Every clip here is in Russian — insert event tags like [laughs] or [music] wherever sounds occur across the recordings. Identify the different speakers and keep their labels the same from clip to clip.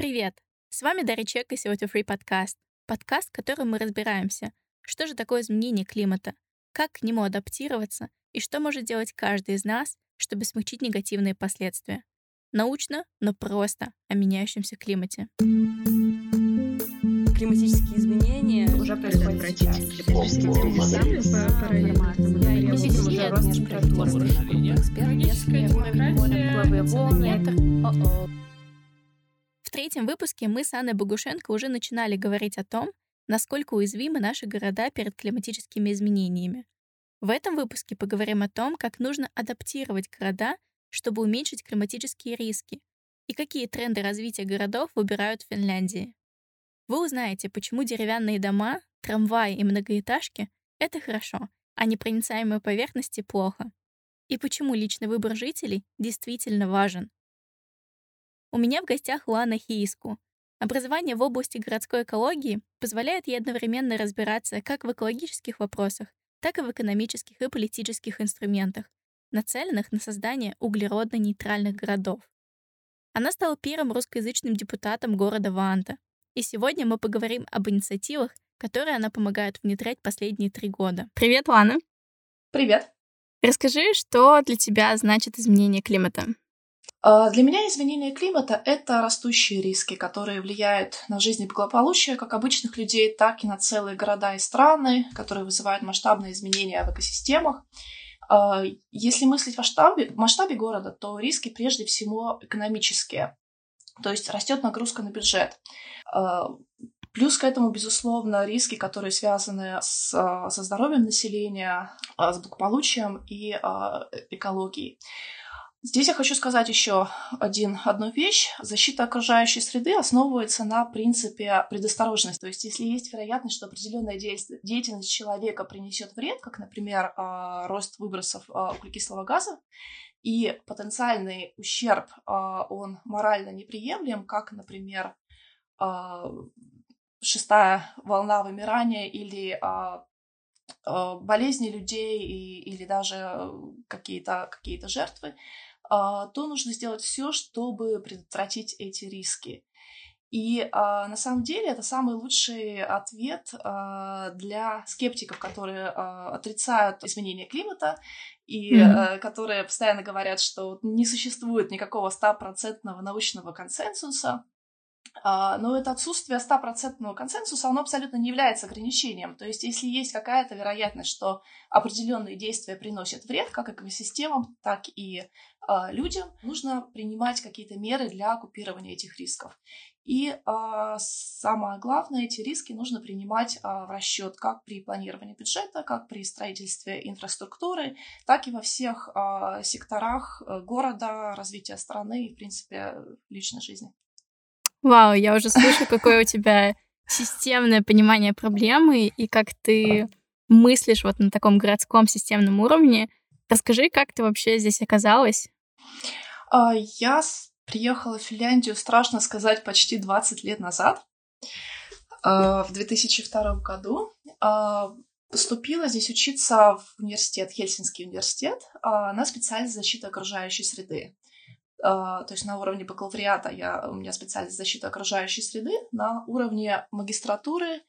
Speaker 1: Привет! С вами Дарья Чек и сегодня Free Podcast. Подкаст, в котором мы разбираемся, что же такое изменение климата, как к нему адаптироваться и что может делать каждый из нас, чтобы смягчить негативные последствия. Научно, но просто о меняющемся климате.
Speaker 2: Климатические изменения уже происходят
Speaker 1: В третьем выпуске мы с Анной Богушенко уже начинали говорить о том, насколько уязвимы наши города перед климатическими изменениями. В этом выпуске поговорим о том, как нужно адаптировать города, чтобы уменьшить климатические риски, и какие тренды развития городов выбирают в Финляндии. Вы узнаете, почему деревянные дома, трамваи и многоэтажки — это хорошо, а непроницаемые поверхности — плохо. И почему личный выбор жителей действительно важен. У меня в гостях Лана Хииску. Образование в области городской экологии позволяет ей одновременно разбираться как в экологических вопросах, так и в экономических и политических инструментах, нацеленных на создание углеродно-нейтральных городов. Она стала первым русскоязычным депутатом города Ванта. И сегодня мы поговорим об инициативах, которые она помогает внедрять последние три года. Привет, Лана.
Speaker 3: Привет.
Speaker 1: Расскажи, что для тебя значит изменение климата?
Speaker 3: А, для меня изменение климата — это растущие риски, которые влияют на жизнь и благополучие как обычных людей, так и на целые города и страны, которые вызывают масштабные изменения в экосистемах. А, если мыслить в масштабе, в масштабе города, то риски прежде всего экономические, то есть растет нагрузка на бюджет. А, плюс к этому, безусловно, риски, которые связаны с, со здоровьем населения, с благополучием и экологией. Здесь я хочу сказать еще один, одну вещь. Защита окружающей среды основывается на принципе предосторожности. То есть, если есть вероятность, что определенная деятельность человека принесет вред, как, например, а, рост выбросов а, углекислого газа, и потенциальный ущерб, а, он морально неприемлем, как, например, шестая волна вымирания или болезни людей и, или даже какие-то какие жертвы, то нужно сделать все, чтобы предотвратить эти риски. И а, на самом деле это самый лучший ответ а, для скептиков, которые а, отрицают изменение климата и mm-hmm. а, которые постоянно говорят, что не существует никакого стопроцентного научного консенсуса. А, но это отсутствие стопроцентного консенсуса, оно абсолютно не является ограничением. То есть, если есть какая-то вероятность, что определенные действия приносят вред как экосистемам, так и а, людям, нужно принимать какие-то меры для оккупирования этих рисков. И а, самое главное, эти риски нужно принимать а, в расчет как при планировании бюджета, как при строительстве инфраструктуры, так и во всех а, секторах э, города, развития страны и, в принципе, личной жизни.
Speaker 1: Вау, я уже слышу, какое у тебя системное понимание проблемы и как ты мыслишь вот на таком городском системном уровне. Расскажи, как ты вообще здесь оказалась?
Speaker 3: А, я приехала в Финляндию, страшно сказать, почти 20 лет назад, а, в 2002 году. А, поступила здесь учиться в университет, Хельсинский университет, на специальность защиты окружающей среды. Uh, то есть на уровне бакалавриата я, у меня специальность защиты окружающей среды, на уровне магистратуры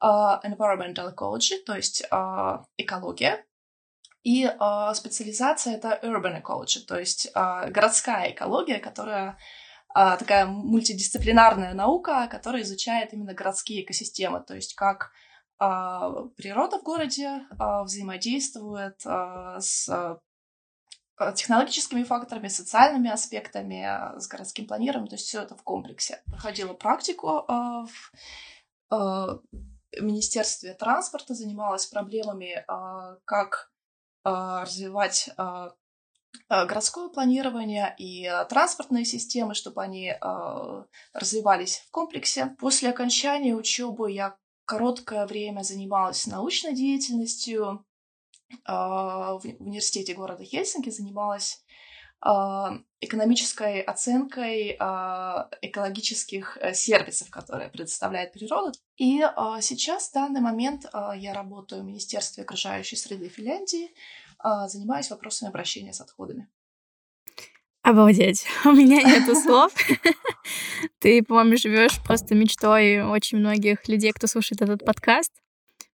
Speaker 3: uh, environmental ecology, то есть uh, экология, и специализация это urban ecology, то есть городская экология, которая такая мультидисциплинарная наука, которая изучает именно городские экосистемы, то есть как природа в городе взаимодействует с технологическими факторами, социальными аспектами, э, с городским планированием, то есть все это в комплексе. Проходила практику э, в Министерстве транспорта, занималась проблемами, как развивать городское планирование и транспортные системы, чтобы они развивались в комплексе. После окончания учебы я короткое время занималась научной деятельностью, в университете города Хельсинки занималась а, экономической оценкой а, экологических э, сервисов, которые предоставляет природа. И сейчас, в данный момент, я работаю в Министерстве окружающей среды Финляндии, занимаюсь вопросами обращения с отходами.
Speaker 1: Обалдеть. [laughs] У меня нету [laughs] слов. [laughs] Ты, по-моему, живешь просто мечтой очень многих людей, кто слушает этот подкаст,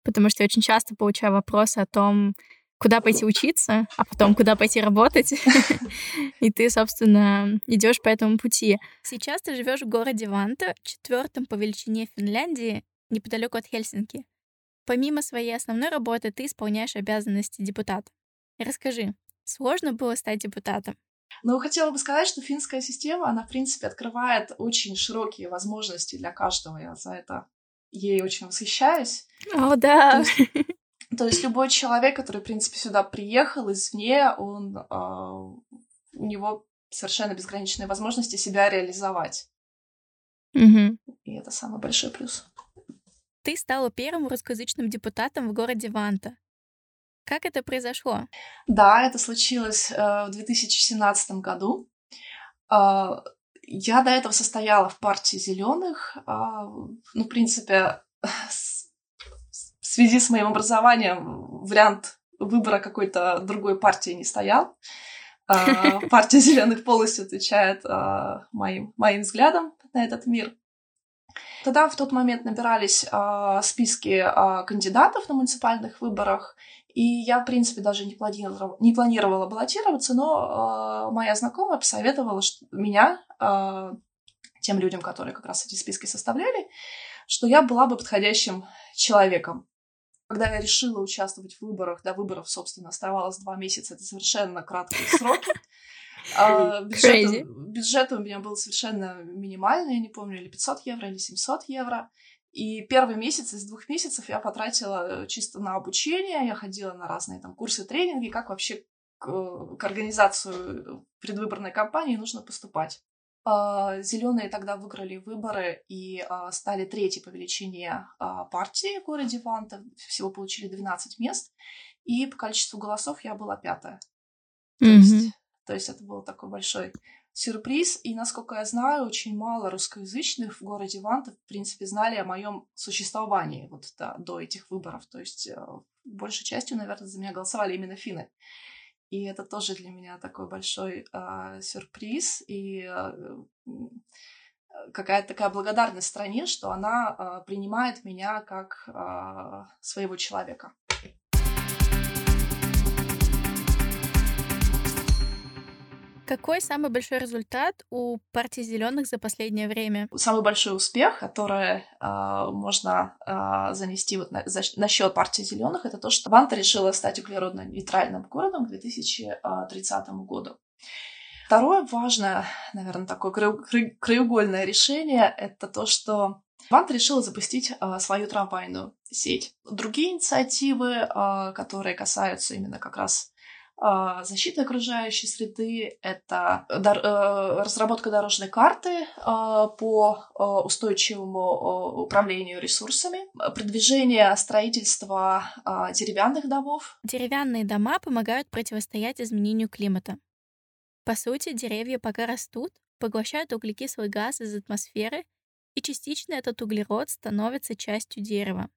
Speaker 1: потому что я очень часто получаю вопросы о том, куда пойти учиться, а потом куда пойти работать. [laughs] И ты, собственно, идешь по этому пути. Сейчас ты живешь в городе Ванта, четвертом по величине Финляндии, неподалеку от Хельсинки. Помимо своей основной работы ты исполняешь обязанности депутата. Расскажи, сложно было стать депутатом?
Speaker 3: Ну, хотела бы сказать, что финская система, она, в принципе, открывает очень широкие возможности для каждого. Я за это ей очень восхищаюсь.
Speaker 1: О, да.
Speaker 3: То есть, [laughs] то есть любой человек, который, в принципе, сюда приехал извне, он, э, у него совершенно безграничные возможности себя реализовать.
Speaker 1: Угу.
Speaker 3: И это самый большой плюс.
Speaker 1: Ты стала первым русскоязычным депутатом в городе Ванта. Как это произошло?
Speaker 3: Да, это случилось э, в 2017 году. Э, я до этого состояла в партии зеленых. Э, ну, в принципе, в связи с моим образованием вариант выбора какой-то другой партии не стоял. Э, [laughs] партия зеленых полностью отвечает э, моим, моим взглядам на этот мир. Тогда в тот момент набирались э, списки э, кандидатов на муниципальных выборах, и я, в принципе, даже не планировала, не планировала баллотироваться, но э, моя знакомая посоветовала что, меня, э, тем людям, которые как раз эти списки составляли, что я была бы подходящим человеком. Когда я решила участвовать в выборах, до выборов, собственно, оставалось два месяца, это совершенно краткие сроки. А, [laughs] бюджет, бюджет у меня был совершенно минимальный, я не помню, или 500 евро, или 700 евро. И первый месяц из двух месяцев я потратила э, чисто на обучение, я ходила на разные там курсы, тренинги, как вообще к, к организацию предвыборной кампании нужно поступать. А, Зеленые тогда выиграли выборы и а, стали третьей по величине а, партии в городе Ванта. Всего получили 12 мест. И по количеству голосов я была пятая. То, mm-hmm. есть, то есть это был такой большой сюрприз. И, насколько я знаю, очень мало русскоязычных в городе Ванта, в принципе, знали о моем существовании вот да, до этих выборов. То есть э, большей частью, наверное, за меня голосовали именно финны. И это тоже для меня такой большой э, сюрприз и э, какая-то такая благодарность стране, что она э, принимает меня как э, своего человека.
Speaker 1: Какой самый большой результат у партии зеленых за последнее время?
Speaker 3: Самый большой успех, который э, можно э, занести вот на, на счет партии зеленых, это то, что Ванта решила стать углеродно-нейтральным городом к 2030 году. Второе важное, наверное, такое краеугольное решение, это то, что Ванта решила запустить э, свою трамвайную сеть. Другие инициативы, э, которые касаются именно как раз а, защита окружающей среды, это э, разработка дорожной карты а, по а, устойчивому управлению ресурсами, продвижение строительства деревянных домов.
Speaker 1: Деревянные дома помогают противостоять изменению климата. По сути, деревья пока растут, поглощают углекислый газ из атмосферы, и частично этот углерод становится частью дерева.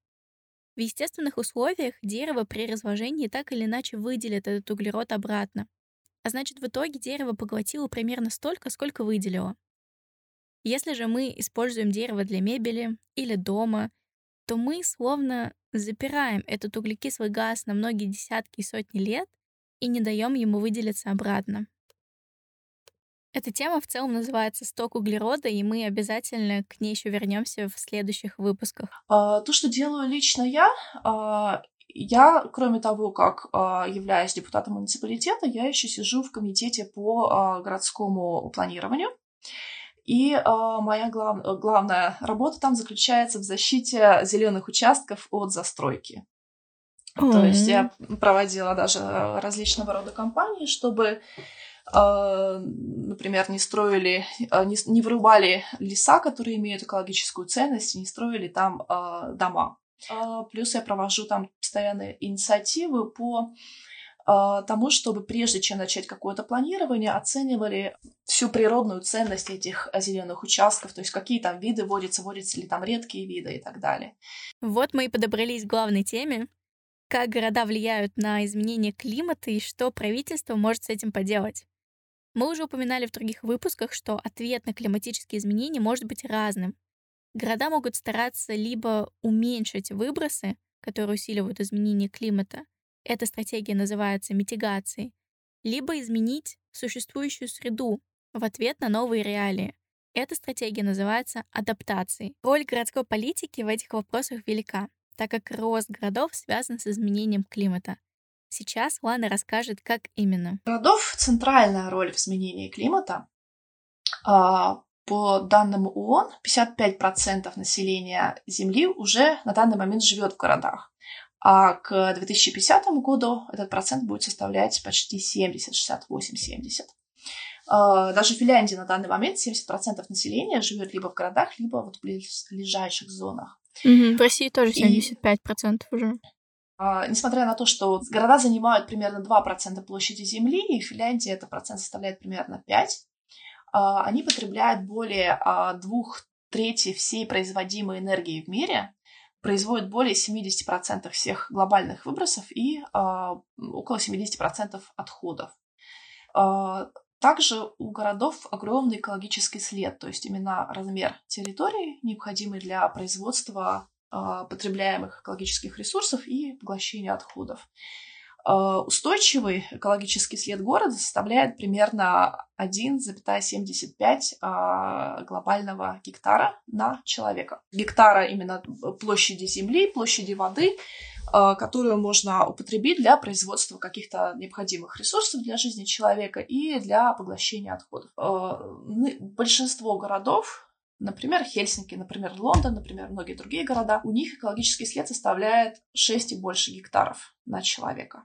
Speaker 1: В естественных условиях дерево при разложении так или иначе выделит этот углерод обратно. А значит, в итоге дерево поглотило примерно столько, сколько выделило. Если же мы используем дерево для мебели или дома, то мы словно запираем этот углекислый газ на многие десятки и сотни лет и не даем ему выделиться обратно. Эта тема в целом называется «Сток углерода», и мы обязательно к ней еще вернемся в следующих выпусках.
Speaker 3: А, то, что делаю лично я, а, я, кроме того, как а, являюсь депутатом муниципалитета, я еще сижу в комитете по городскому планированию. И э, моя глав, главная работа там заключается в защите зеленых участков от застройки. Mm-hmm. То есть я проводила даже различного рода кампании, чтобы например, не строили, а, не, вырубали леса, которые имеют экологическую ценность, не строили там э, дома. Плюс я провожу там постоянные инициативы по тому, чтобы прежде чем начать какое-то планирование, оценивали всю природную ценность этих зеленых участков, то есть какие там виды водятся, водятся ли там редкие виды и так далее.
Speaker 1: Вот мы и подобрались к главной теме. Как города влияют на изменение климата и что правительство может с этим поделать. Мы уже упоминали в других выпусках, что ответ на климатические изменения может быть разным. Города могут стараться либо уменьшить выбросы, которые усиливают изменение климата, эта стратегия называется митигацией, либо изменить существующую среду в ответ на новые реалии. Эта стратегия называется адаптацией. Роль городской политики в этих вопросах велика, так как рост городов связан с изменением климата. Сейчас Лана расскажет, как именно.
Speaker 3: Городов центральная роль в изменении климата. А, по данным ООН, 55% населения Земли уже на данный момент живет в городах. А к 2050 году этот процент будет составлять почти 70, 68, 70. Даже в Финляндии на данный момент 70% населения живет либо в городах, либо вот в ближайших зонах.
Speaker 1: Угу, в России тоже 75% и... уже.
Speaker 3: А, несмотря на то, что города занимают примерно 2% площади Земли, и в Финляндии этот процент составляет примерно 5%, а, они потребляют более а, двух трети всей производимой энергии в мире, производят более 70% всех глобальных выбросов и около 70% отходов. Также у городов огромный экологический след, то есть именно размер территории, необходимый для производства потребляемых экологических ресурсов и поглощения отходов. А, устойчивый экологический след города составляет примерно 1,75 а, глобального гектара на человека. Гектара именно площади земли, площади воды, которую можно употребить для производства каких-то необходимых ресурсов для жизни человека и для поглощения отходов. Большинство городов Например, Хельсинки, например, Лондон, например, многие другие города, у них экологический след составляет 6 и больше гектаров на человека.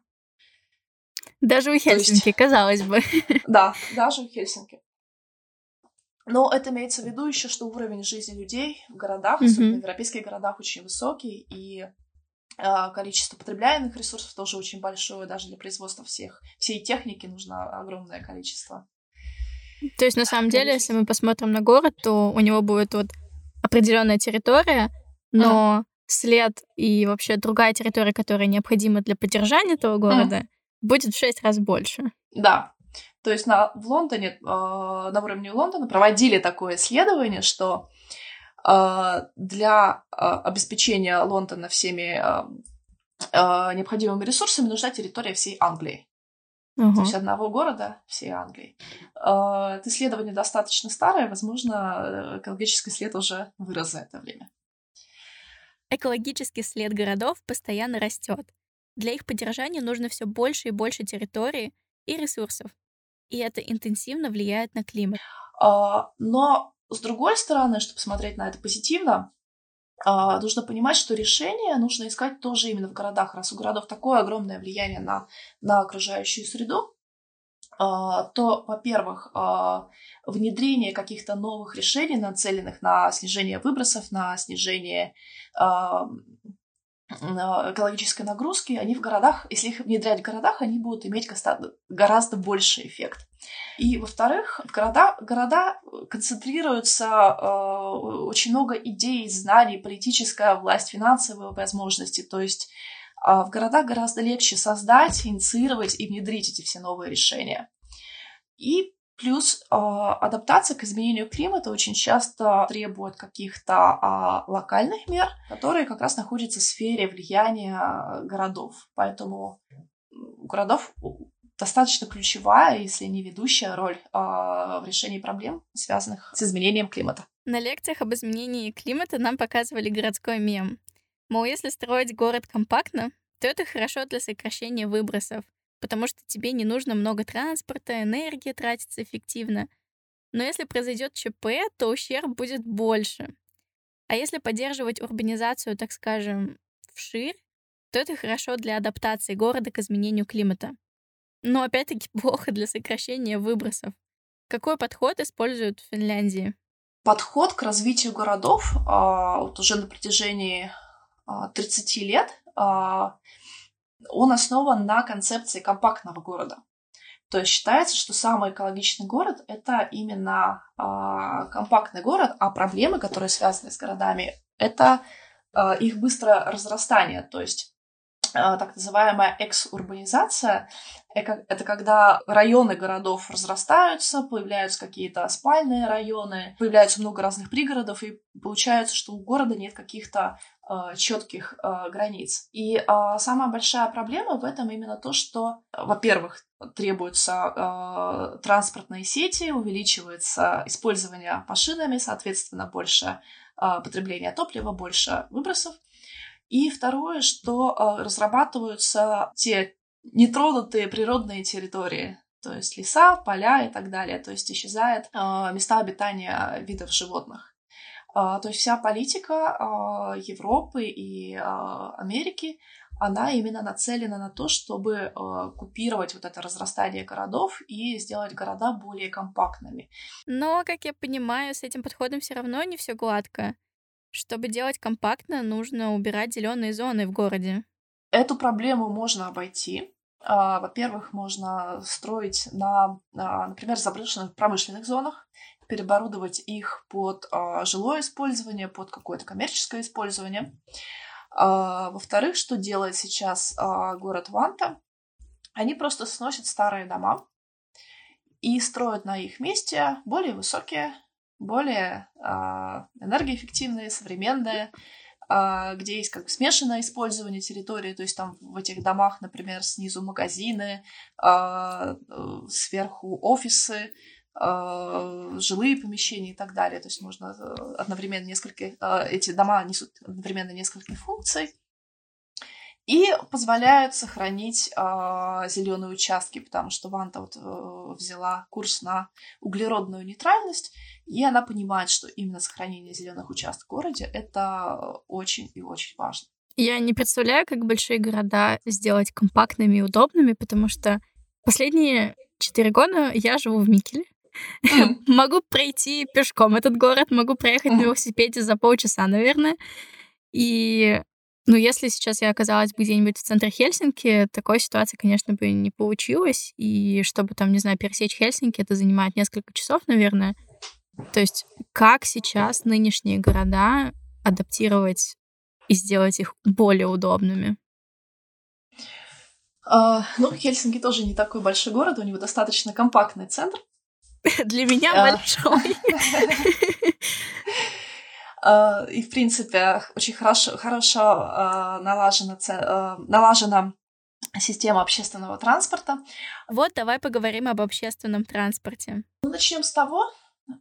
Speaker 1: Даже у Хельсинки, есть... казалось бы. [laughs]
Speaker 3: Да, даже у Хельсинки. Но это имеется в виду еще, что уровень жизни людей в городах, mm-hmm. особенно в европейских городах, очень высокий, и э, количество потребляемых ресурсов тоже очень большое, даже для производства всех, всей техники нужно огромное количество.
Speaker 1: То есть, на самом деле, если мы посмотрим на город, то у него будет вот определенная территория, но ага. след и вообще другая территория, которая необходима для поддержания этого города, ага. будет в шесть раз больше.
Speaker 3: Да. То есть на, в Лондоне, э, на уровне Лондона проводили такое исследование, что э, для э, обеспечения Лондона всеми э, э, необходимыми ресурсами нужна территория всей Англии. Угу. То есть одного города всей Англии. А, это исследование достаточно старое, возможно, э, экологический след уже вырос за это время.
Speaker 1: Экологический след городов постоянно растет. Для их поддержания нужно все больше и больше территории и ресурсов. И это интенсивно влияет на климат.
Speaker 3: А, но с другой стороны, чтобы смотреть на это позитивно, а, нужно понимать, что решение нужно искать тоже именно в городах. Раз у городов такое огромное влияние на, на окружающую среду, а, то, во-первых, а, внедрение каких-то новых решений, нацеленных на снижение выбросов, на снижение экологической нагрузки, они в городах, если их внедрять в городах, они будут иметь гораздо больше эффект. И, во-вторых, в города, города концентрируются э, очень много идей, знаний, политическая власть, финансовые возможности. То есть э, в городах гораздо легче создать, инициировать и внедрить эти все новые решения. И Плюс э, адаптация к изменению климата очень часто требует каких-то э, локальных мер, которые как раз находятся в сфере влияния городов. Поэтому у городов достаточно ключевая, если не ведущая роль э, в решении проблем, связанных с изменением климата.
Speaker 1: На лекциях об изменении климата нам показывали городской мем. Мол, если строить город компактно, то это хорошо для сокращения выбросов, потому что тебе не нужно много транспорта, энергия тратится эффективно. Но если произойдет ЧП, то ущерб будет больше. А если поддерживать урбанизацию, так скажем, вширь, то это хорошо для адаптации города к изменению климата. Но опять-таки [laughs] плохо для сокращения выбросов. Какой подход используют в Финляндии?
Speaker 3: Подход к развитию городов а, вот уже на протяжении а, 30 лет а, он основан на концепции компактного города. То есть считается, что самый экологичный город это именно э, компактный город, а проблемы, которые связаны с городами, это э, их быстрое разрастание. То есть так называемая экс-урбанизация. Это когда районы городов разрастаются, появляются какие-то спальные районы, появляется много разных пригородов, и получается, что у города нет каких-то э, четких э, границ. И э, самая большая проблема в этом именно то, что, во-первых, требуются э, транспортные сети, увеличивается использование машинами, соответственно, больше э, потребления топлива, больше выбросов. И второе, что э, разрабатываются те нетронутые природные территории, то есть леса, поля и так далее, то есть исчезают э, места обитания видов животных. Э, то есть вся политика Европы и Америки, она именно нацелена на то, чтобы купировать вот это разрастание городов и сделать города более компактными.
Speaker 1: Но, как я понимаю, с этим подходом все равно не все гладко. Чтобы делать компактно, нужно убирать зеленые зоны в городе.
Speaker 3: Эту проблему можно обойти. А, во-первых, можно строить на, например, заброшенных промышленных зонах, переоборудовать их под а, жилое использование, под какое-то коммерческое использование. А, во-вторых, что делает сейчас город Ванта? Они просто сносят старые дома и строят на их месте более высокие, более энергоэффективные, современные, а, где есть как бы смешанное использование территории, то есть там в этих домах, например, снизу магазины, а, э, сверху офисы, а, жилые помещения и так далее. То есть можно э, одновременно несколько... Эти дома несут одновременно несколько функций и позволяют сохранить зеленые участки, потому что Ванта вот, э, взяла курс на углеродную нейтральность, и она понимает, что именно сохранение зеленых участков в городе это очень и очень важно.
Speaker 1: Я не представляю, как большие города сделать компактными и удобными, потому что последние четыре года я живу в Микеле. [laughs] Могу пройти пешком этот город, могу проехать на велосипеде за полчаса, наверное. И ну, если сейчас я оказалась бы где-нибудь в центре Хельсинки, такой ситуации, конечно, бы не получилось. И чтобы там, не знаю, пересечь Хельсинки, это занимает несколько часов, наверное. То есть как сейчас нынешние города адаптировать и сделать их более удобными?
Speaker 3: Uh, ну, Хельсинки тоже не такой большой город, у него достаточно компактный центр. [laughs]
Speaker 1: Для меня uh. большой.
Speaker 3: Э, [laughs] и, в принципе, очень хорошо, хорошо налажена, налажена система общественного транспорта.
Speaker 1: Вот давай поговорим об общественном транспорте.
Speaker 3: Ну, начнем с того,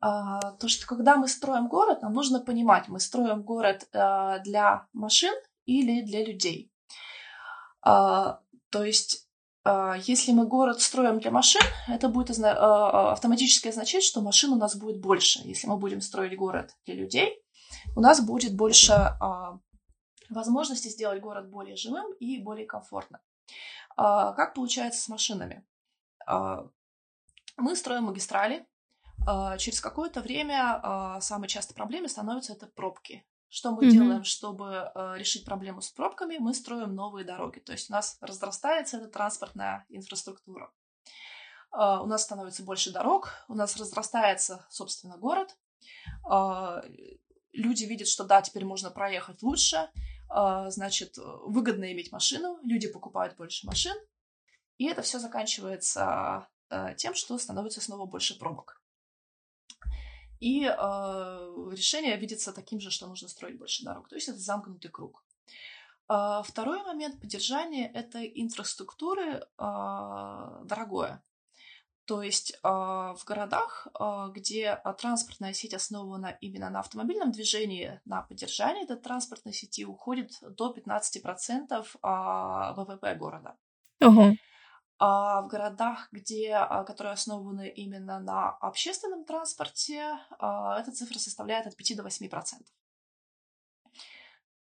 Speaker 3: то, что когда мы строим город, нам нужно понимать, мы строим город для машин или для людей. То есть если мы город строим для машин, это будет автоматически означать, что машин у нас будет больше. Если мы будем строить город для людей, у нас будет больше а, возможности сделать город более живым и более комфортным. А, как получается с машинами? А, мы строим магистрали. А, через какое-то время а, самой частой проблемой становятся это пробки. Что мы mm-hmm. делаем, чтобы э, решить проблему с пробками? Мы строим новые дороги. То есть у нас разрастается эта транспортная инфраструктура. Э, у нас становится больше дорог, у нас разрастается, собственно, город. Э, люди видят, что да, теперь можно проехать лучше, а, значит, выгодно иметь машину, люди покупают больше машин, и это все заканчивается а, тем, что становится снова больше пробок. И э, решение видится таким же, что нужно строить больше дорог. То есть это замкнутый круг. Э, второй момент поддержания этой инфраструктуры э, дорогое. То есть э, в городах, э, где э, транспортная сеть основана именно на автомобильном движении, на поддержании этой транспортной сети уходит до 15% ВВП города.
Speaker 1: Угу.
Speaker 3: А в городах, где, которые основаны именно на общественном транспорте, эта цифра составляет от 5 до 8%.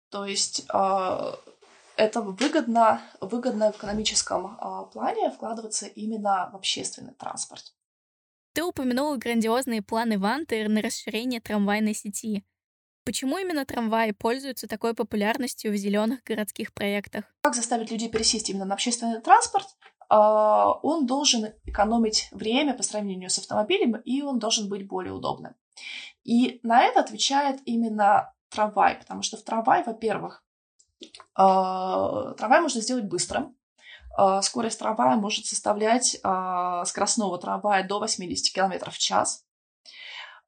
Speaker 3: То есть это выгодно, выгодно в экономическом плане вкладываться именно в общественный транспорт.
Speaker 1: Ты упомянула грандиозные планы Ванты на расширение трамвайной сети. Почему именно трамваи пользуются такой популярностью в зеленых городских проектах?
Speaker 3: Как заставить людей пересесть именно на общественный транспорт? А, он должен экономить время по сравнению с автомобилем, и он должен быть более удобным. И на это отвечает именно трамвай, потому что в трамвай, во-первых, Трамвай можно сделать быстрым. Скорость трамвая может составлять скоростного трамвая до 80 км в час.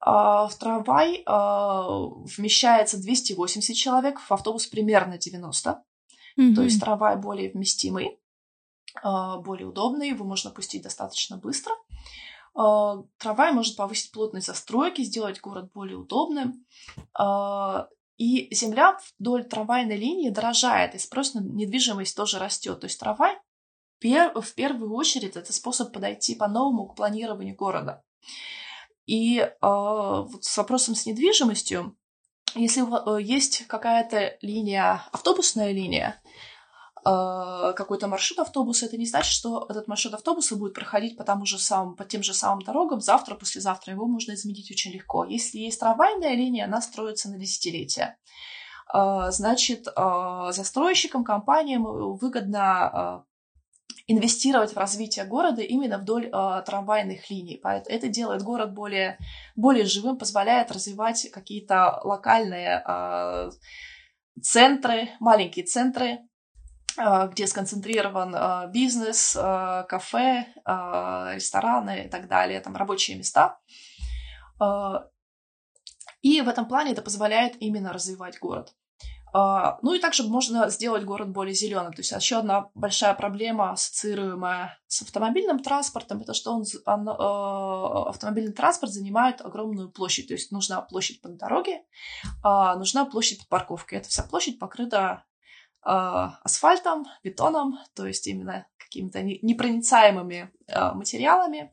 Speaker 3: В трамвай вмещается 280 человек, в автобус примерно 90. Mm-hmm. То есть трамвай более вместимый, более удобный, его можно пустить достаточно быстро. Трамвай может повысить плотность застройки, сделать город более удобным. И земля вдоль трамвайной линии дорожает, и спрос на недвижимость тоже растет. То есть трамвай в первую очередь это способ подойти по-новому к планированию города. И э, вот с вопросом с недвижимостью, если э, есть какая-то линия, автобусная линия, какой-то маршрут автобуса, это не значит, что этот маршрут автобуса будет проходить по, тому же самым, по тем же самым дорогам завтра, послезавтра. Его можно изменить очень легко. Если есть трамвайная линия, она строится на десятилетия. Э, значит, э, застройщикам, компаниям выгодно инвестировать в развитие города именно вдоль э, трамвайных линий. Это делает город более, более живым, позволяет развивать какие-то локальные э, центры, маленькие центры, э, где сконцентрирован э, бизнес, э, кафе, рестораны и так далее, там рабочие места. И в этом плане это позволяет именно развивать город. А, ну и также можно сделать город более зеленым. То есть еще одна большая проблема, ассоциируемая с автомобильным транспортом, это что он, он, автомобильный транспорт занимает огромную площадь. То есть нужна площадь под дороги, нужна площадь под парковкой. Эта вся площадь покрыта асфальтом, бетоном, то есть именно какими-то непроницаемыми э, материалами,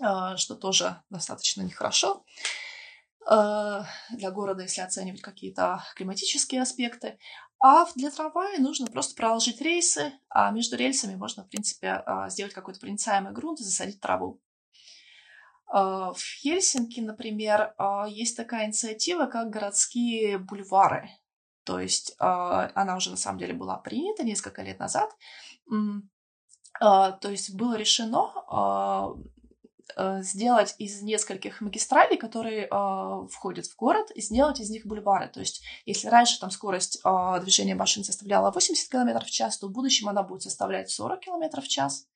Speaker 3: э, что тоже достаточно нехорошо. Для города, если оценивать какие-то климатические аспекты. А для трамвая нужно просто проложить рейсы, а между рельсами можно, в принципе, сделать какой-то проницаемый грунт и засадить траву. В Хельсинки, например, есть такая инициатива, как городские бульвары. То есть она уже на самом деле была принята несколько лет назад. То есть было решено Э, сделать из нескольких магистралей, которые э, входят в город, и сделать из них бульвары. То есть, если раньше там скорость э, движения машин составляла 80 км в час, то в будущем она будет составлять 40 км в час.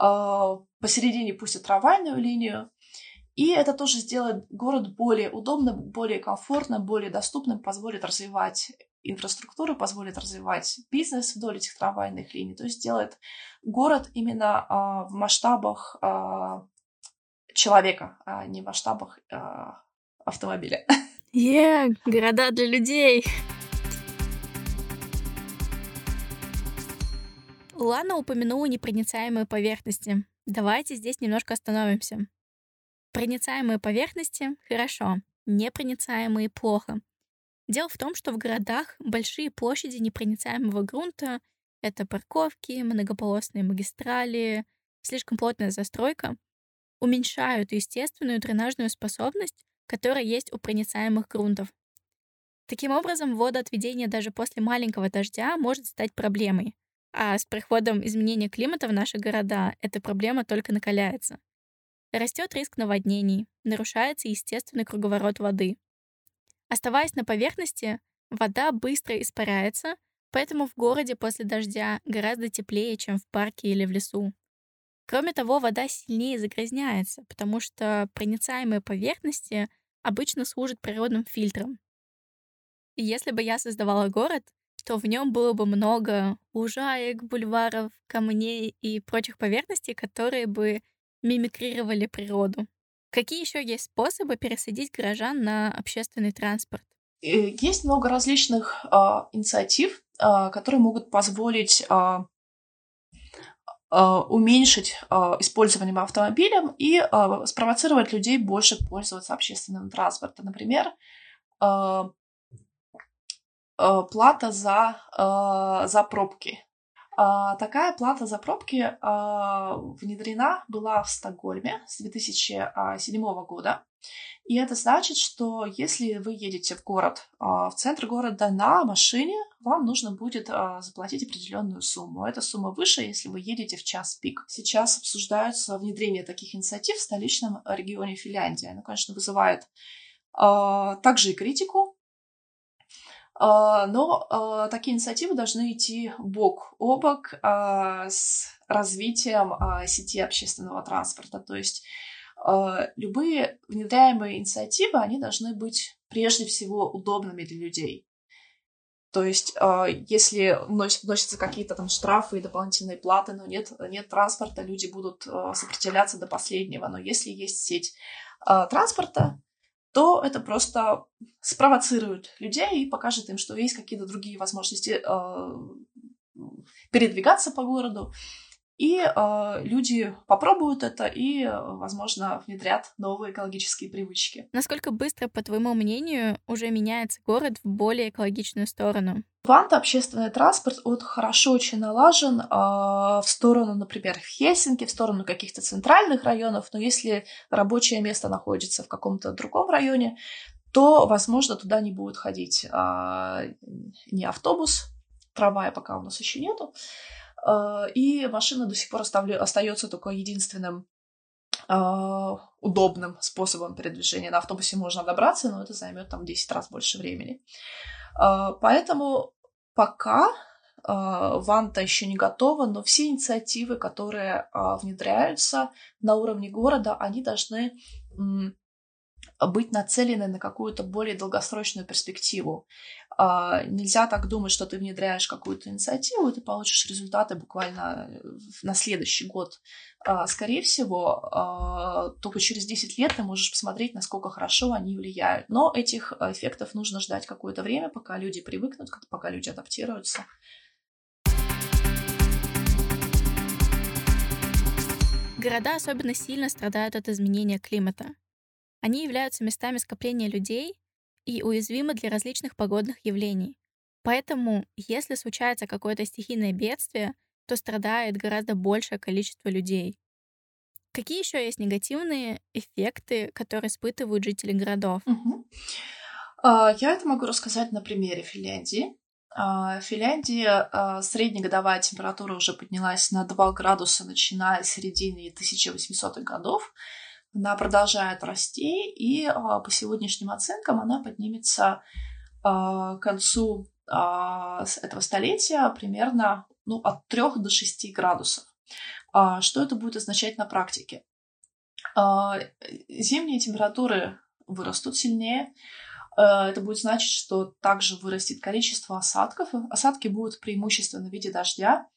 Speaker 3: Э, посередине пустят трамвайную линию. И это тоже сделает город более удобным, более комфортным, более доступным, позволит развивать инфраструктуру, позволит развивать бизнес вдоль этих трамвайных линий. То есть сделает город именно э, в масштабах э, человека, а не в масштабах а, автомобиля. [laughs]
Speaker 1: Yeah, города для людей. Лана упомянула непроницаемые поверхности. Давайте здесь немножко остановимся. Проницаемые поверхности — хорошо, непроницаемые — плохо. Дело в том, что в городах большие площади непроницаемого грунта — это парковки, многополосные магистрали, слишком плотная застройка — уменьшают естественную дренажную способность, которая есть у проницаемых грунтов. Таким образом, водоотведение даже после маленького дождя может стать проблемой, а с приходом изменения климата в наши города эта проблема только накаляется. Растет риск наводнений, нарушается естественный круговорот воды. Оставаясь на поверхности, вода быстро испаряется, поэтому в городе после дождя гораздо теплее, чем в парке или в лесу. Кроме того, вода сильнее загрязняется, потому что проницаемые поверхности обычно служат природным фильтром. И если бы я создавала город, то в нем было бы много лужаек, бульваров, камней и прочих поверхностей, которые бы мимикрировали природу. Какие еще есть способы пересадить горожан на общественный транспорт?
Speaker 3: Э, есть много различных э, инициатив, э, которые могут позволить э, уменьшить э, использование автомобилем и спровоцировать людей больше пользоваться общественным транспортом. Например, плата за, за пробки. Такая плата за пробки внедрена была в Стокгольме с 2007 года. И это значит, что если вы едете в город, в центр города на машине, вам нужно будет а, заплатить определенную сумму. Эта сумма выше, если вы едете в час пик. Сейчас обсуждаются внедрение таких инициатив в столичном регионе Финляндии. Оно, конечно, вызывает а, также и критику, Но такие инициативы должны идти бок о бок с развитием сети общественного транспорта. То есть любые внедряемые инициативы, они должны быть прежде всего удобными для людей. То есть, если вносятся какие-то там штрафы и дополнительные платы, но нет, нет транспорта, люди будут сопротивляться до последнего. Но если есть сеть транспорта, то это просто спровоцирует людей и покажет им, что есть какие-то другие возможности передвигаться по городу. И э, люди попробуют это и, возможно, внедрят новые экологические привычки.
Speaker 1: Насколько быстро, по твоему мнению, уже меняется город в более экологичную сторону?
Speaker 3: Ванта общественный транспорт он хорошо очень налажен э, в сторону, например, в Хельсинки, в сторону каких-то центральных районов, но если рабочее место находится в каком-то другом районе, то, возможно, туда не будет ходить э, ни автобус, трамвая пока у нас еще нету, и машина до сих пор остается только единственным Uh, удобным способом передвижения. На автобусе можно добраться, но это займет там 10 раз больше времени. Uh, поэтому пока uh, Ванта еще не готова, но все инициативы, которые внедряются на уровне города, они должны быть нацелены на какую-то более долгосрочную перспективу. А, нельзя так думать, что ты внедряешь какую-то инициативу, и ты получишь результаты буквально э, на следующий год. А, скорее всего, а, только через 10 лет ты можешь посмотреть, насколько хорошо они влияют. Но этих эффектов нужно ждать какое-то время, пока люди привыкнут, пока люди адаптируются.
Speaker 1: Города особенно сильно страдают от изменения климата. Они являются местами скопления людей и уязвимы для различных погодных явлений. Поэтому, если случается какое-то стихийное бедствие, то страдает гораздо большее количество людей. Какие еще есть негативные эффекты, которые испытывают жители городов?
Speaker 3: Угу. Я это могу рассказать на примере Финляндии. А, в Финляндии а, среднегодовая температура уже поднялась на 2 градуса, начиная с середины 1800-х годов она продолжает расти, и а, по сегодняшним оценкам она поднимется а, к концу а, этого столетия примерно ну, от 3 до 6 градусов. Что это будет означать на практике? Зимние температуры вырастут сильнее. Это будет значить, что также вырастет количество осадков. Осадки будут преимущественно в виде дождя.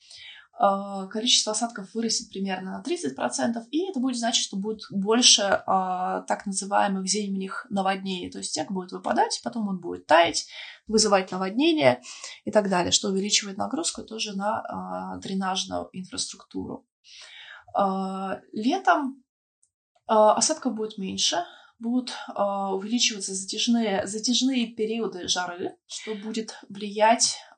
Speaker 3: А, количество осадков вырастет примерно на 30%, и это будет значить, что будет больше а, так называемых зимних наводнений. То есть снег будет выпадать, потом он будет таять, вызывать наводнение и так далее, что увеличивает нагрузку тоже на а, дренажную инфраструктуру. Летом осадков будет меньше, будут э, увеличиваться затяжные, затяжные периоды жары, что будет влиять э,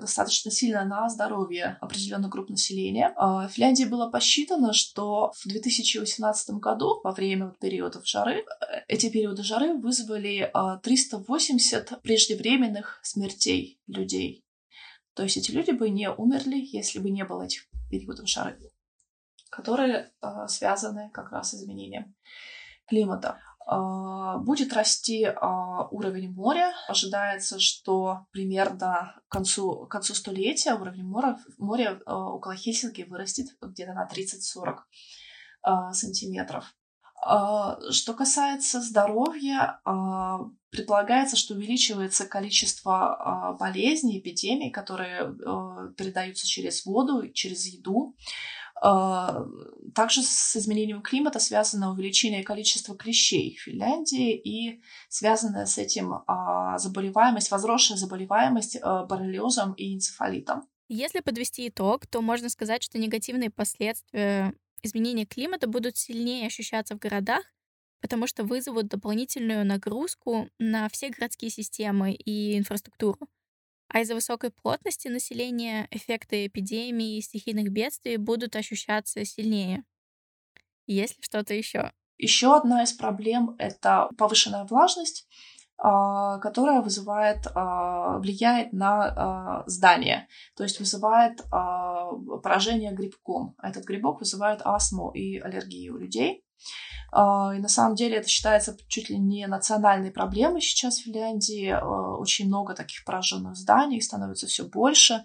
Speaker 3: достаточно сильно на здоровье определенных групп населения. Э, в Финляндии было посчитано, что в 2018 году, во время периодов жары, эти периоды жары вызвали э, 380 преждевременных смертей людей. То есть эти люди бы не умерли, если бы не было этих периодов жары которые э, связаны как раз с изменением климата. А, будет расти а, уровень моря. Ожидается, что примерно к концу, к концу столетия уровень моря, моря около Хельсинки вырастет где-то на 30-40 а, сантиметров. Что касается здоровья, предполагается, что увеличивается количество болезней, эпидемий, которые передаются через воду, через еду. А, также с изменением климата связано увеличение количества клещей в Финляндии и связанная с этим а, заболеваемость, возросшая заболеваемость а, боррелиозом и энцефалитом.
Speaker 1: Если подвести итог, то можно сказать, что негативные последствия изменения климата будут сильнее ощущаться в городах, потому что вызовут дополнительную нагрузку на все городские системы и инфраструктуру. А из-за высокой плотности населения эффекты эпидемии и стихийных бедствий будут ощущаться сильнее. Есть ли что-то еще?
Speaker 3: Еще одна из проблем — это повышенная влажность, а, которая вызывает, а, влияет на а, здание, то есть вызывает поражение грибком. Этот грибок вызывает астму и аллергию у людей. И на самом деле это считается чуть ли не национальной проблемой сейчас в Финляндии. Очень много таких пораженных зданий, их становится все больше.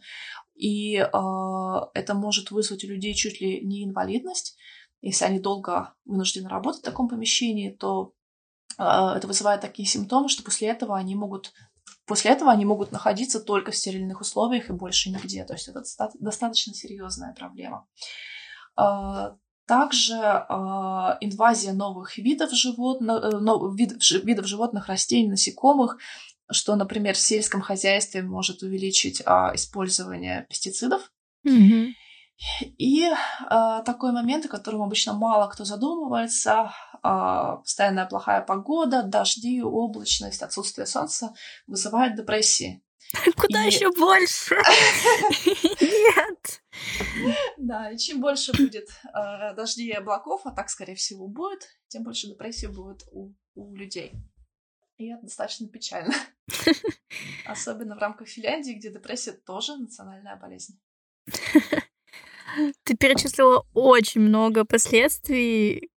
Speaker 3: И это может вызвать у людей чуть ли не инвалидность. Если они долго вынуждены работать в таком помещении, то это вызывает такие симптомы, что после этого они могут После этого они могут находиться только в стерильных условиях и больше нигде. То есть это достаточно серьезная проблема. Также а, инвазия новых видов животных, э, видов животных, растений, насекомых, что, например, в сельском хозяйстве может увеличить а, использование пестицидов.
Speaker 1: Mm-hmm.
Speaker 3: И э, такой момент, о котором обычно мало кто задумывается, э, постоянная плохая погода, дожди, облачность, отсутствие солнца вызывает депрессии. [laughs]
Speaker 1: Куда и... еще больше? [laughs] Нет.
Speaker 3: Да, и чем больше будет э, дождей и облаков, а так, скорее всего, будет, тем больше депрессии будет у, у людей. И это достаточно печально. [laughs] Особенно в рамках Финляндии, где депрессия тоже национальная болезнь.
Speaker 1: Ты перечислила очень много последствий.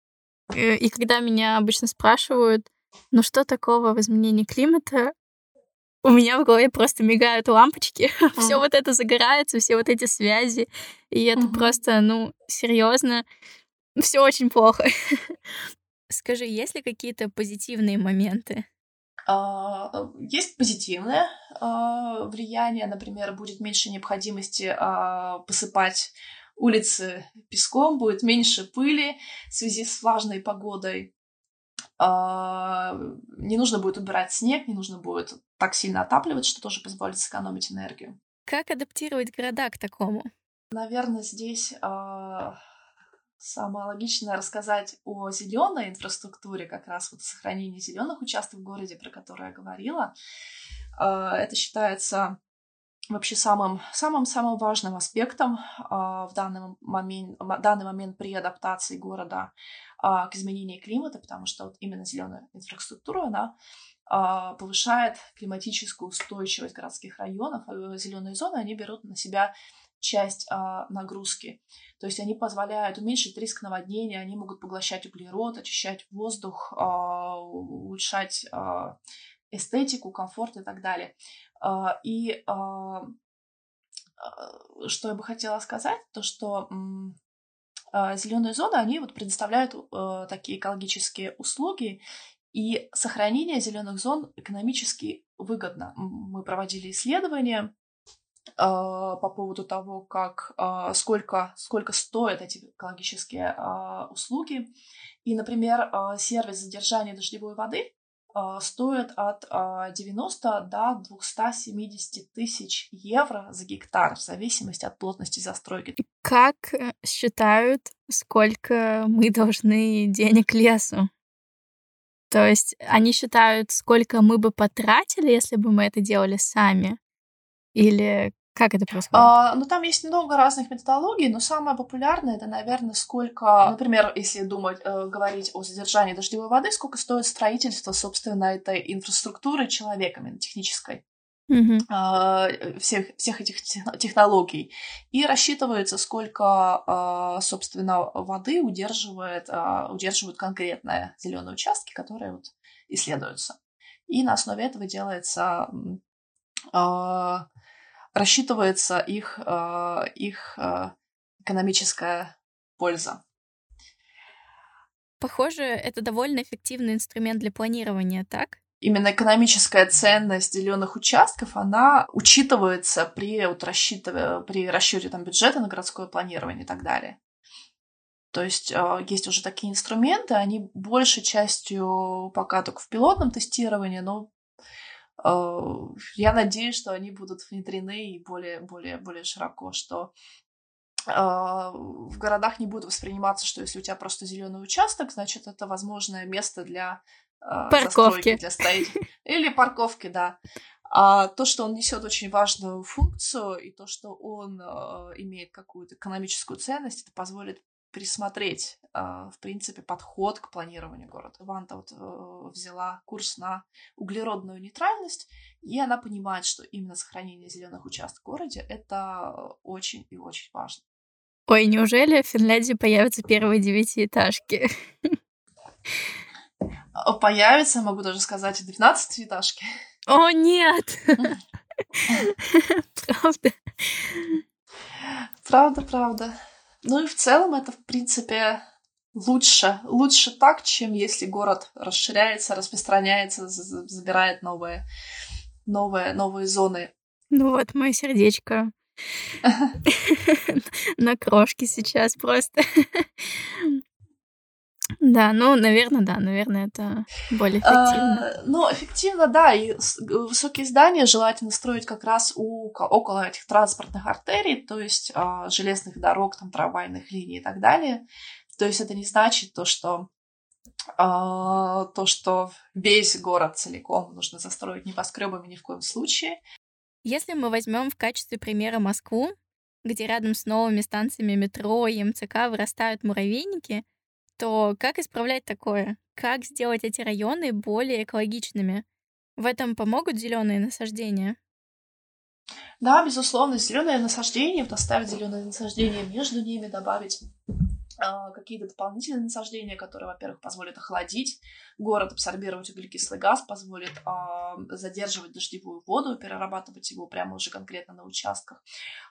Speaker 1: Э, и когда меня обычно спрашивают, ну что такого в изменении климата, [laughs] у меня в голове просто мигают лампочки, [laughs] mm. все вот это загорается, все вот эти связи, и это mm-hmm. просто, ну, серьезно, все очень плохо. [laughs] Скажи, есть ли какие-то позитивные моменты?
Speaker 3: Uh, есть позитивное uh, влияние, например, будет меньше необходимости uh, посыпать улицы песком, будет меньше пыли в связи с влажной погодой. А, не нужно будет убирать снег, не нужно будет так сильно отапливать, что тоже позволит сэкономить энергию.
Speaker 1: Как адаптировать города к такому?
Speaker 3: Наверное, здесь э, самое логичное рассказать о зеленой инфраструктуре, как раз вот сохранении зеленых участков в городе, про которые я говорила. Э, это считается вообще самым, самым, самым важным аспектом э, в данный момент, данный момент при адаптации города к изменению климата, потому что вот именно зеленая инфраструктура, она э, повышает климатическую устойчивость городских районов. Зеленые зоны, они берут на себя часть нагрузки. То есть они позволяют уменьшить риск наводнения, они могут поглощать углерод, очищать воздух, улучшать эстетику, комфорт и так далее. А, и а, а, что я бы хотела сказать, то что зеленые зоны, они вот предоставляют э, такие экологические услуги, и сохранение зеленых зон экономически выгодно. Мы проводили исследования по поводу того, как, сколько, сколько стоят эти экологические услуги. И, например, сервис задержания дождевой воды а, стоит от 90 а, до 270 тысяч евро за гектар, в зависимости от плотности застройки.
Speaker 1: Как э, считают, сколько мы должны денег лесу? То есть они считают, сколько мы бы потратили, если бы мы это делали сами? Или как это происходит?
Speaker 3: А, ну, там есть много разных методологий, но самое популярное это, наверное, сколько, например, если думать, э, говорить о задержании дождевой воды, сколько стоит строительство, собственно, этой инфраструктуры человеками технической.
Speaker 1: Mm-hmm.
Speaker 3: Всех, всех этих технологий. И рассчитывается, сколько, uh, собственно, воды удерживает, uh, удерживают конкретные зеленые участки, которые вот исследуются. И на основе этого делается рассчитывается их, э, их э, экономическая польза.
Speaker 1: Похоже, это довольно эффективный инструмент для планирования, так?
Speaker 3: Именно экономическая ценность зеленых участков, она учитывается при, вот, рассчитывая, при расчете там, бюджета на городское планирование и так далее. То есть э, есть уже такие инструменты, они большей частью пока только в пилотном тестировании, но я надеюсь, что они будут внедрены и более, более, более широко, что э, в городах не будет восприниматься, что если у тебя просто зеленый участок, значит, это возможное место для
Speaker 1: э, парковки,
Speaker 3: для строителей. Или парковки, да. А то, что он несет очень важную функцию, и то, что он э, имеет какую-то экономическую ценность, это позволит пересмотреть, в принципе, подход к планированию города. Ванта вот э, взяла курс на углеродную нейтральность, и она понимает, что именно сохранение зеленых участков в городе это очень и очень важно.
Speaker 1: Ой, неужели в Финляндии появятся первые девятиэтажки?
Speaker 3: Появится, могу даже сказать, 12 этажки.
Speaker 1: О, нет! [laughs] Правда.
Speaker 3: Правда, правда. Ну и в целом это, в принципе, лучше. Лучше так, чем если город расширяется, распространяется, забирает новые, новые, новые зоны.
Speaker 1: Ну вот, мое сердечко [laughs] [laughs] на крошке сейчас просто. Да, ну, наверное, да, наверное, это более эффективно.
Speaker 3: А, ну, эффективно, да, и высокие здания желательно строить как раз у, около этих транспортных артерий, то есть а, железных дорог, там, трамвайных линий и так далее. То есть это не значит то, что а, то, что весь город целиком нужно застроить небоскребами ни в коем случае.
Speaker 1: Если мы возьмем в качестве примера Москву, где рядом с новыми станциями метро и МЦК вырастают муравейники, то как исправлять такое? Как сделать эти районы более экологичными? В этом помогут зеленые насаждения?
Speaker 3: Да, безусловно, зеленые насаждения, вот оставить зеленые насаждения между ними, добавить э, какие-то дополнительные насаждения, которые, во-первых, позволят охладить город, абсорбировать углекислый газ, позволит э, задерживать дождевую воду, перерабатывать его прямо уже конкретно на участках.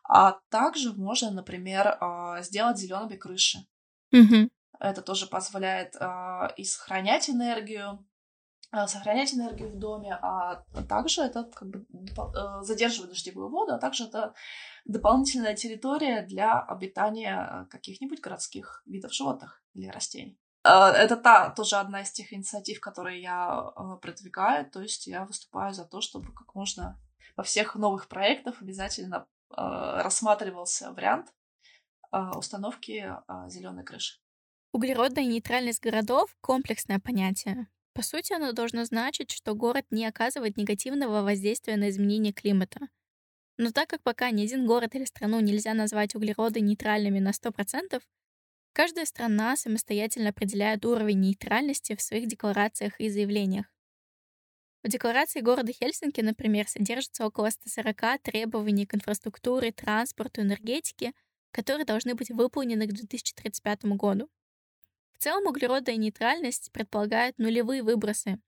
Speaker 3: А также можно, например, э, сделать зелеными крыши.
Speaker 1: Mm-hmm.
Speaker 3: Это тоже позволяет э, и сохранять энергию, э, сохранять энергию в доме, а также это как бы э, задерживает дождевую воду, а также это дополнительная территория для обитания каких-нибудь городских видов животных или растений. Это та тоже одна из тех инициатив, которые я продвигаю, то есть я выступаю за то, чтобы как можно во всех новых проектах обязательно рассматривался вариант установки зеленой крыши.
Speaker 1: Углеродная нейтральность городов — комплексное понятие. По сути, оно должно значить, что город не оказывает негативного воздействия на изменение климата. Но так как пока ни один город или страну нельзя назвать углеродонейтральными на 100%, каждая страна самостоятельно определяет уровень нейтральности в своих декларациях и заявлениях. В декларации города Хельсинки, например, содержится около 140 требований к инфраструктуре, транспорту, энергетике, которые должны быть выполнены к 2035 году. В целом углеродная нейтральность предполагает нулевые выбросы,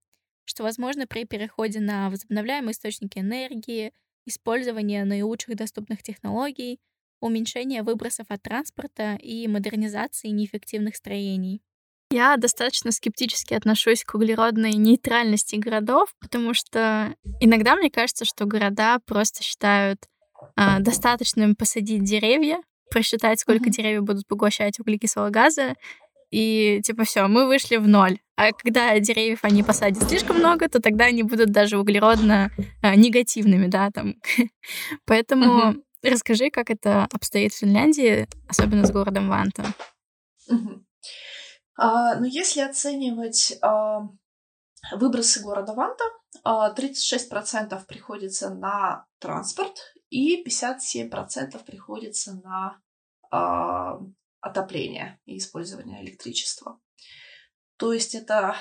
Speaker 1: что возможно при переходе на возобновляемые источники энергии, использование наилучших доступных технологий, уменьшение выбросов от транспорта и модернизации неэффективных строений. Я достаточно скептически отношусь к углеродной нейтральности городов, потому что иногда мне кажется, что города просто считают э, достаточным посадить деревья, просчитать, сколько mm-hmm. деревьев будут поглощать углекислого газа, и типа все, мы вышли в ноль. А когда деревьев они посадят слишком много, то тогда они будут даже углеродно а, негативными, да, там. [laughs] Поэтому расскажи, как это обстоит в Финляндии, особенно с городом Ванта.
Speaker 3: А, ну, если оценивать а, выбросы города Ванта, а, 36% приходится на транспорт и 57% приходится на отопления и использования электричества. То есть это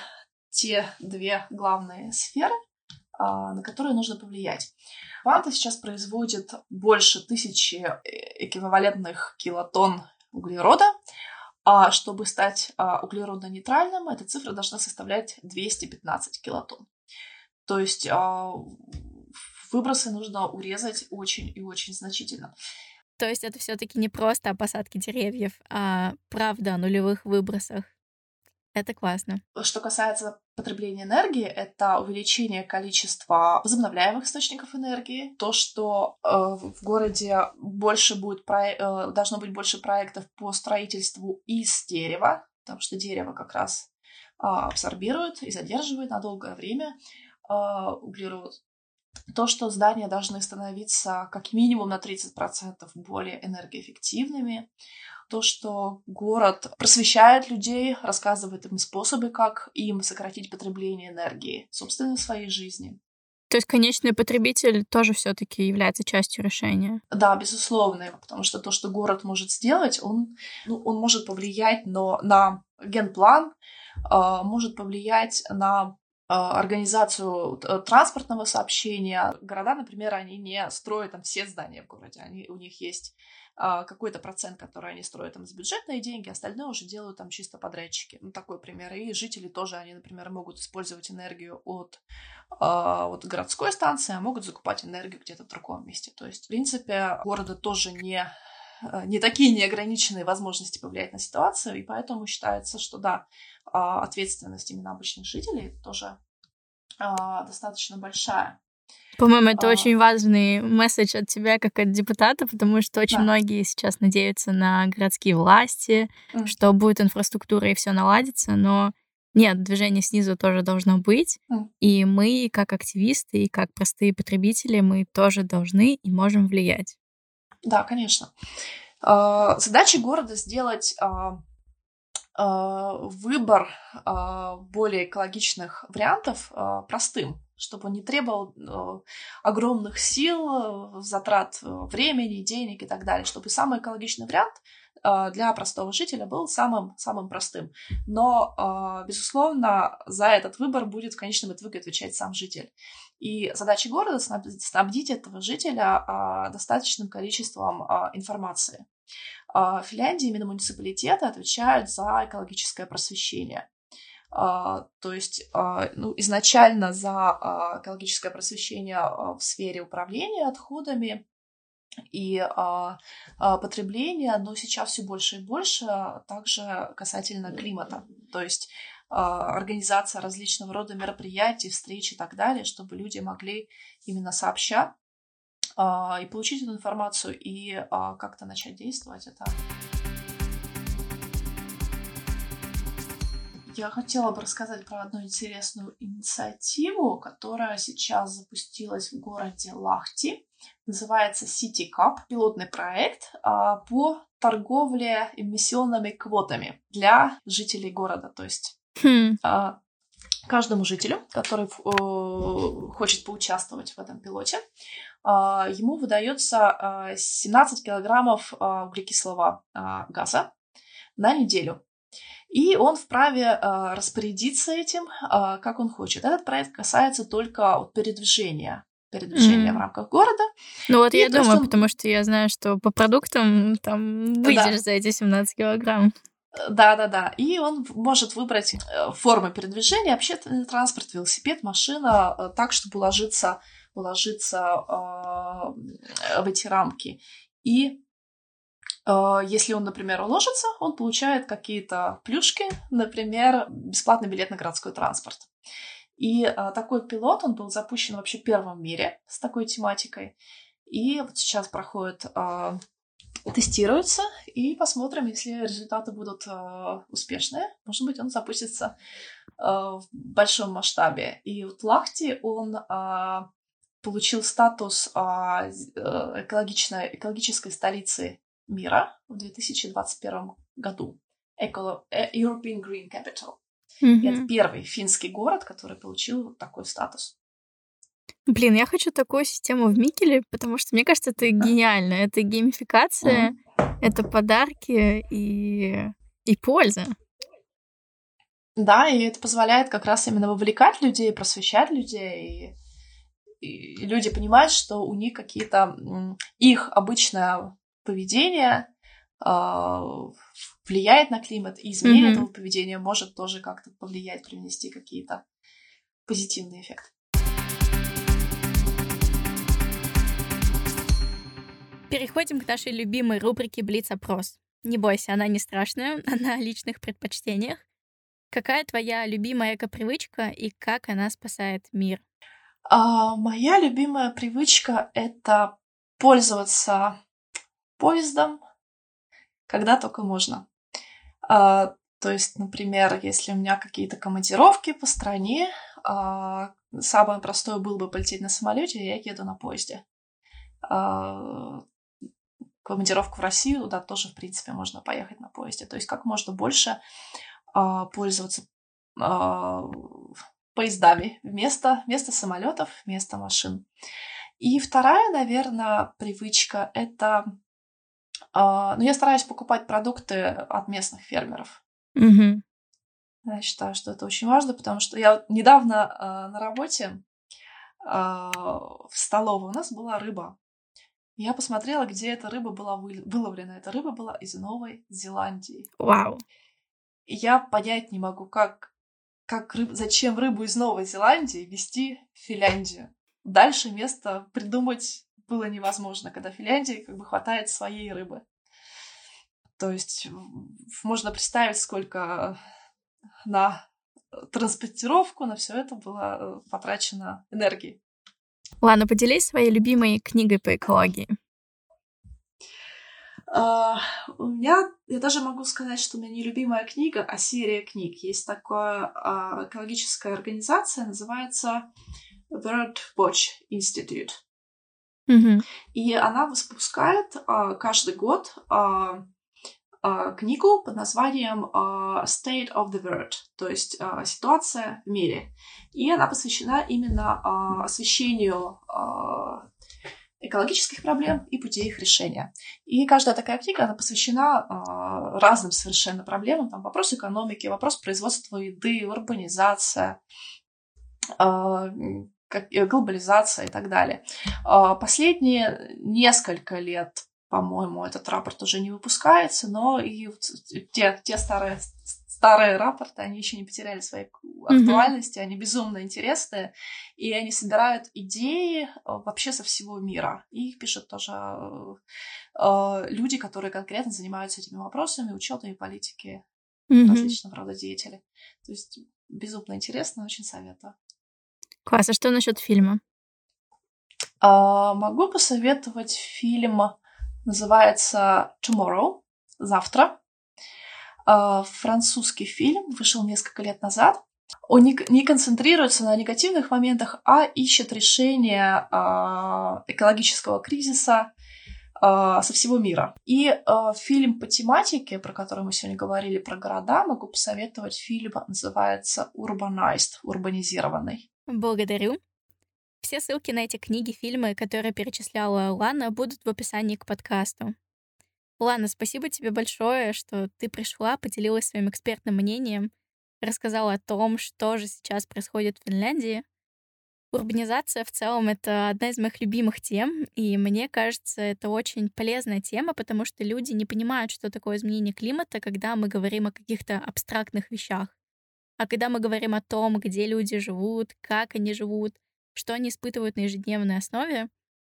Speaker 3: те две главные сферы, а, на которые нужно повлиять. Ванта сейчас производит больше тысячи э, эквивалентных килотонн углерода, а чтобы стать а, углеродно-нейтральным, эта цифра должна составлять 215 килотонн. То есть а, выбросы нужно урезать очень и очень значительно.
Speaker 1: То есть это все-таки не просто о посадке деревьев, а правда о нулевых выбросах. Это классно.
Speaker 3: Что касается потребления энергии, это увеличение количества возобновляемых источников энергии, то, что э, в городе больше будет про... э, должно быть больше проектов по строительству из дерева, потому что дерево как раз э, абсорбирует и задерживает на долгое время э, углерод то, что здания должны становиться как минимум на 30% более энергоэффективными, то, что город просвещает людей, рассказывает им способы, как им сократить потребление энергии, собственно, в своей жизни.
Speaker 1: То есть конечный потребитель тоже все-таки является частью решения.
Speaker 3: Да, безусловно, потому что то, что город может сделать, он, ну, он может повлиять но на генплан, э, может повлиять на организацию транспортного сообщения. Города, например, они не строят там все здания в городе. Они, у них есть а, какой-то процент, который они строят там за бюджетные деньги, остальное уже делают там чисто подрядчики. Ну, такой пример. И жители тоже, они, например, могут использовать энергию от, а, от городской станции, а могут закупать энергию где-то в другом месте. То есть, в принципе, города тоже не не такие неограниченные возможности повлиять на ситуацию, и поэтому считается, что да, ответственность именно обычных жителей тоже достаточно большая.
Speaker 1: По-моему, это а... очень важный месседж от тебя, как от депутата, потому что очень да. многие сейчас надеются на городские власти, mm. что будет инфраструктура и все наладится, но нет, движение снизу тоже должно быть. Mm. И мы, как активисты и как простые потребители, мы тоже должны и можем влиять.
Speaker 3: Да, конечно. А, задача города сделать а, а, выбор более экологичных вариантов простым чтобы он не требовал огромных сил, затрат времени, денег и так далее, чтобы самый экологичный вариант для простого жителя был самым, самым простым. Но, безусловно, за этот выбор будет в конечном итоге отвечать сам житель. И задача города снабдить этого жителя э, достаточным количеством э, информации. В Финляндии именно муниципалитеты отвечают за экологическое просвещение. То есть ну, изначально за экологическое просвещение в сфере управления отходами и потребления, но сейчас все больше и больше также касательно климата. То есть организация различного рода мероприятий, встреч и так далее, чтобы люди могли именно сообща и получить эту информацию и как-то начать действовать. Это Я хотела бы рассказать про одну интересную инициативу, которая сейчас запустилась в городе Лахти. Называется City Cup, пилотный проект а, по торговле эмиссионными квотами для жителей города. То есть хм. а, каждому жителю, который э, хочет поучаствовать в этом пилоте, а, ему выдается 17 килограммов углекислого газа на неделю и он вправе э, распорядиться этим, э, как он хочет. Этот проект касается только вот, передвижения передвижения mm. в рамках города.
Speaker 1: Ну вот и я думаю, что... потому что я знаю, что по продуктам там выйдешь да. за эти 17 килограмм.
Speaker 3: Да-да-да. И он может выбрать э, формы передвижения, общественный транспорт, велосипед, машина, э, так, чтобы уложиться, уложиться э, в эти рамки. И Э, если он, например, уложится, он получает какие-то плюшки, например, бесплатный билет на городской транспорт. И а, такой пилот, он был запущен вообще первым в мире с такой тематикой. И вот сейчас проходит, а, тестируется, и посмотрим, если результаты будут а, успешные, может быть, он запустится а, в большом масштабе. И вот Лахти, он а, получил статус а, экологичной, экологической столицы мира в 2021 году. Eco э, European Green Capital. Mm-hmm. И это первый финский город, который получил такой статус.
Speaker 1: Блин, я хочу такую систему в Микеле, потому что мне кажется, это гениально. Это геймификация, mm-hmm. это подарки и, и польза.
Speaker 3: Да, и это позволяет как раз именно вовлекать людей, просвещать людей. И, и люди понимают, что у них какие-то их обычно поведение э, влияет на климат, и изменение mm-hmm. этого поведения может тоже как-то повлиять, привнести какие-то позитивные эффекты.
Speaker 1: Переходим к нашей любимой рубрике Блиц-опрос. Не бойся, она не страшная, [laughs] она о личных предпочтениях. Какая твоя любимая эко-привычка и как она спасает мир?
Speaker 3: А, моя любимая привычка — это пользоваться поездом, когда только можно. А, то есть, например, если у меня какие-то командировки по стране, а, самое простое было бы полететь на самолете, я еду на поезде. А, командировку в Россию, да, тоже, в принципе, можно поехать на поезде. То есть как можно больше а, пользоваться а, поездами вместо, вместо самолетов, вместо машин. И вторая, наверное, привычка — это а, но я стараюсь покупать продукты от местных фермеров.
Speaker 1: Угу.
Speaker 3: Я считаю, что это очень важно, потому что я недавно э, на работе э, в столовой у нас была рыба. Я посмотрела, где эта рыба была выловлена. Эта рыба была из Новой Зеландии.
Speaker 1: Вау.
Speaker 3: И я понять не могу, как, как рыб... зачем рыбу из Новой Зеландии вести в Финляндию. Дальше место придумать было невозможно, когда Финляндии как бы хватает своей рыбы. То есть можно представить, сколько на транспортировку, на все это было э, потрачено энергии.
Speaker 1: Ладно, поделись своей любимой книгой по экологии.
Speaker 3: Uh, у меня, я даже могу сказать, что у меня не любимая книга, а серия книг. Есть такая uh, экологическая организация, называется World Watch Institute.
Speaker 1: Mm-hmm.
Speaker 3: И она выпускает uh, каждый год а, книгу под названием а, State of the World, то есть а, ситуация в мире. И она посвящена именно освещению экологических проблем и путей их решения. И каждая такая книга, она посвящена э, разным совершенно проблемам. Там вопрос экономики, вопрос производства еды, урбанизация, э, глобализация и так далее. Э, последние несколько лет по-моему, этот рапорт уже не выпускается, но и те, те старые, старые рапорты, они еще не потеряли своей актуальности, mm-hmm. они безумно интересные, и они собирают идеи э, вообще со всего мира. И их пишут тоже э, э, люди, которые конкретно занимаются этими вопросами, ученые политики, mm-hmm. различного рода деятели. То есть безумно интересно, очень советую.
Speaker 1: Класс, а что насчет фильма?
Speaker 3: А, могу посоветовать фильм Называется Tomorrow, завтра. А, французский фильм вышел несколько лет назад. Он не, концентрируется на негативных моментах, а ищет решение а, экологического кризиса а, со всего мира. И фильм по тематике, про который мы сегодня говорили, про города, могу посоветовать фильм, называется Urbanized, урбанизированный.
Speaker 1: Благодарю. Все ссылки на эти книги, фильмы, которые перечисляла Лана, будут в описании к подкасту. Лана, спасибо тебе большое, что ты пришла, поделилась своим экспертным мнением, рассказала о том, что же сейчас происходит в Финляндии. Урбанизация в целом — это одна из моих любимых тем, и мне кажется, это очень полезная тема, потому что люди не понимают, что такое изменение климата, когда мы говорим о каких-то абстрактных вещах. А когда мы говорим о том, где люди живут, как они живут, что они испытывают на ежедневной основе,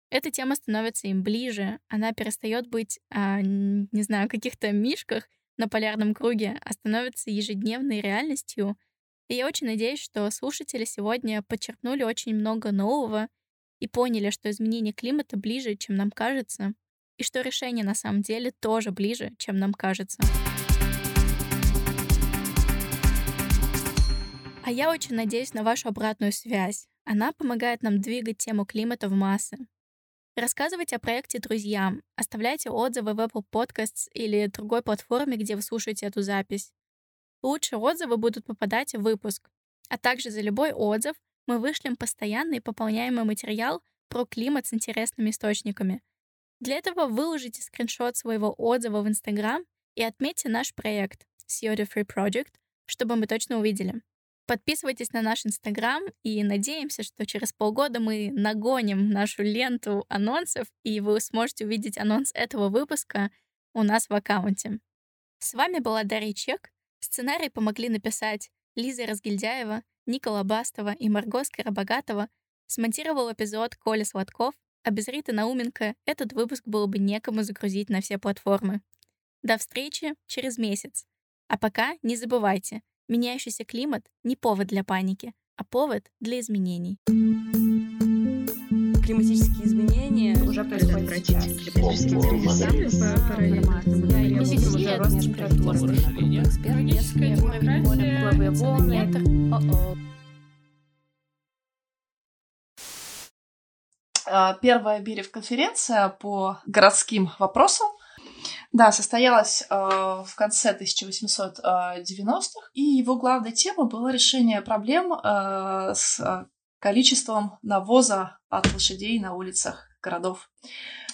Speaker 1: эта тема становится им ближе, она перестает быть, а, не знаю, каких-то мишках на полярном круге, а становится ежедневной реальностью. И я очень надеюсь, что слушатели сегодня подчеркнули очень много нового и поняли, что изменение климата ближе, чем нам кажется, и что решение на самом деле тоже ближе, чем нам кажется. А я очень надеюсь на вашу обратную связь. Она помогает нам двигать тему климата в массы. Рассказывайте о проекте друзьям, оставляйте отзывы в Apple Podcasts или другой платформе, где вы слушаете эту запись. Лучшие отзывы будут попадать в выпуск. А также за любой отзыв мы вышлем постоянный пополняемый материал про климат с интересными источниками. Для этого выложите скриншот своего отзыва в Instagram и отметьте наш проект CO Free Project, чтобы мы точно увидели. Подписывайтесь на наш Инстаграм и надеемся, что через полгода мы нагоним нашу ленту анонсов, и вы сможете увидеть анонс этого выпуска у нас в аккаунте. С вами была Дарья Чек. Сценарий помогли написать Лиза Разгильдяева, Никола Бастова и Марго Скоробогатова. Смонтировал эпизод Коля Сладков, а без Риты Науменко этот выпуск было бы некому загрузить на все платформы. До встречи через месяц. А пока не забывайте — Меняющийся климат — не повод для паники, а повод для изменений.
Speaker 2: Климатические изменения уже происходят
Speaker 3: Первая Берев-конференция по городским вопросам да, состоялась э, в конце 1890-х, и его главной темой было решение проблем э, с э, количеством навоза от лошадей на улицах городов.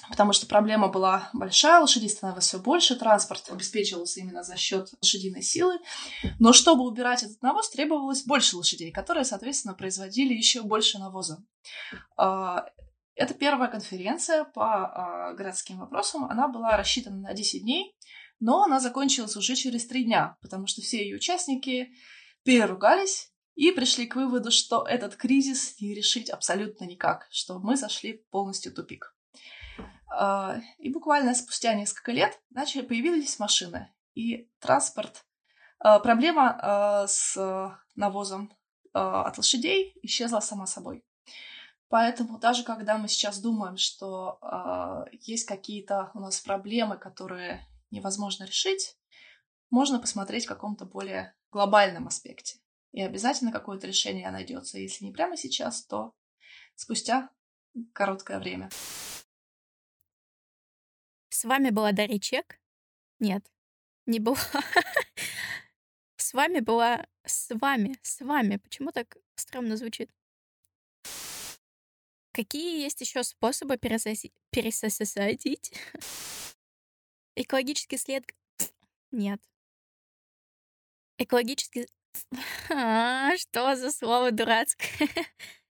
Speaker 3: потому что проблема была большая, лошадей становилось все больше, транспорт обеспечивался именно за счет лошадиной силы. Но чтобы убирать этот навоз, требовалось больше лошадей, которые, соответственно, производили еще больше навоза. Это первая конференция по а, городским вопросам. Она была рассчитана на 10 дней, но она закончилась уже через 3 дня, потому что все ее участники переругались и пришли к выводу, что этот кризис не решить абсолютно никак, что мы зашли полностью в тупик. А, и буквально спустя несколько лет начали появились машины и транспорт. А, проблема а, с навозом от лошадей исчезла сама собой. Поэтому даже когда мы сейчас думаем, что есть какие-то у нас проблемы, которые невозможно решить, можно посмотреть в каком-то более глобальном аспекте. И обязательно какое-то решение найдется. Если не прямо сейчас, то спустя короткое время.
Speaker 1: С вами была Дарья Чек? Нет, не была. [laughs] С вами была... С вами, с вами. Почему так стрёмно звучит? Какие есть еще способы пересосить? [laughs] Экологический след... [sniffs] Нет. Экологический... [laughs] А, что за слово дурацкое? [laughs]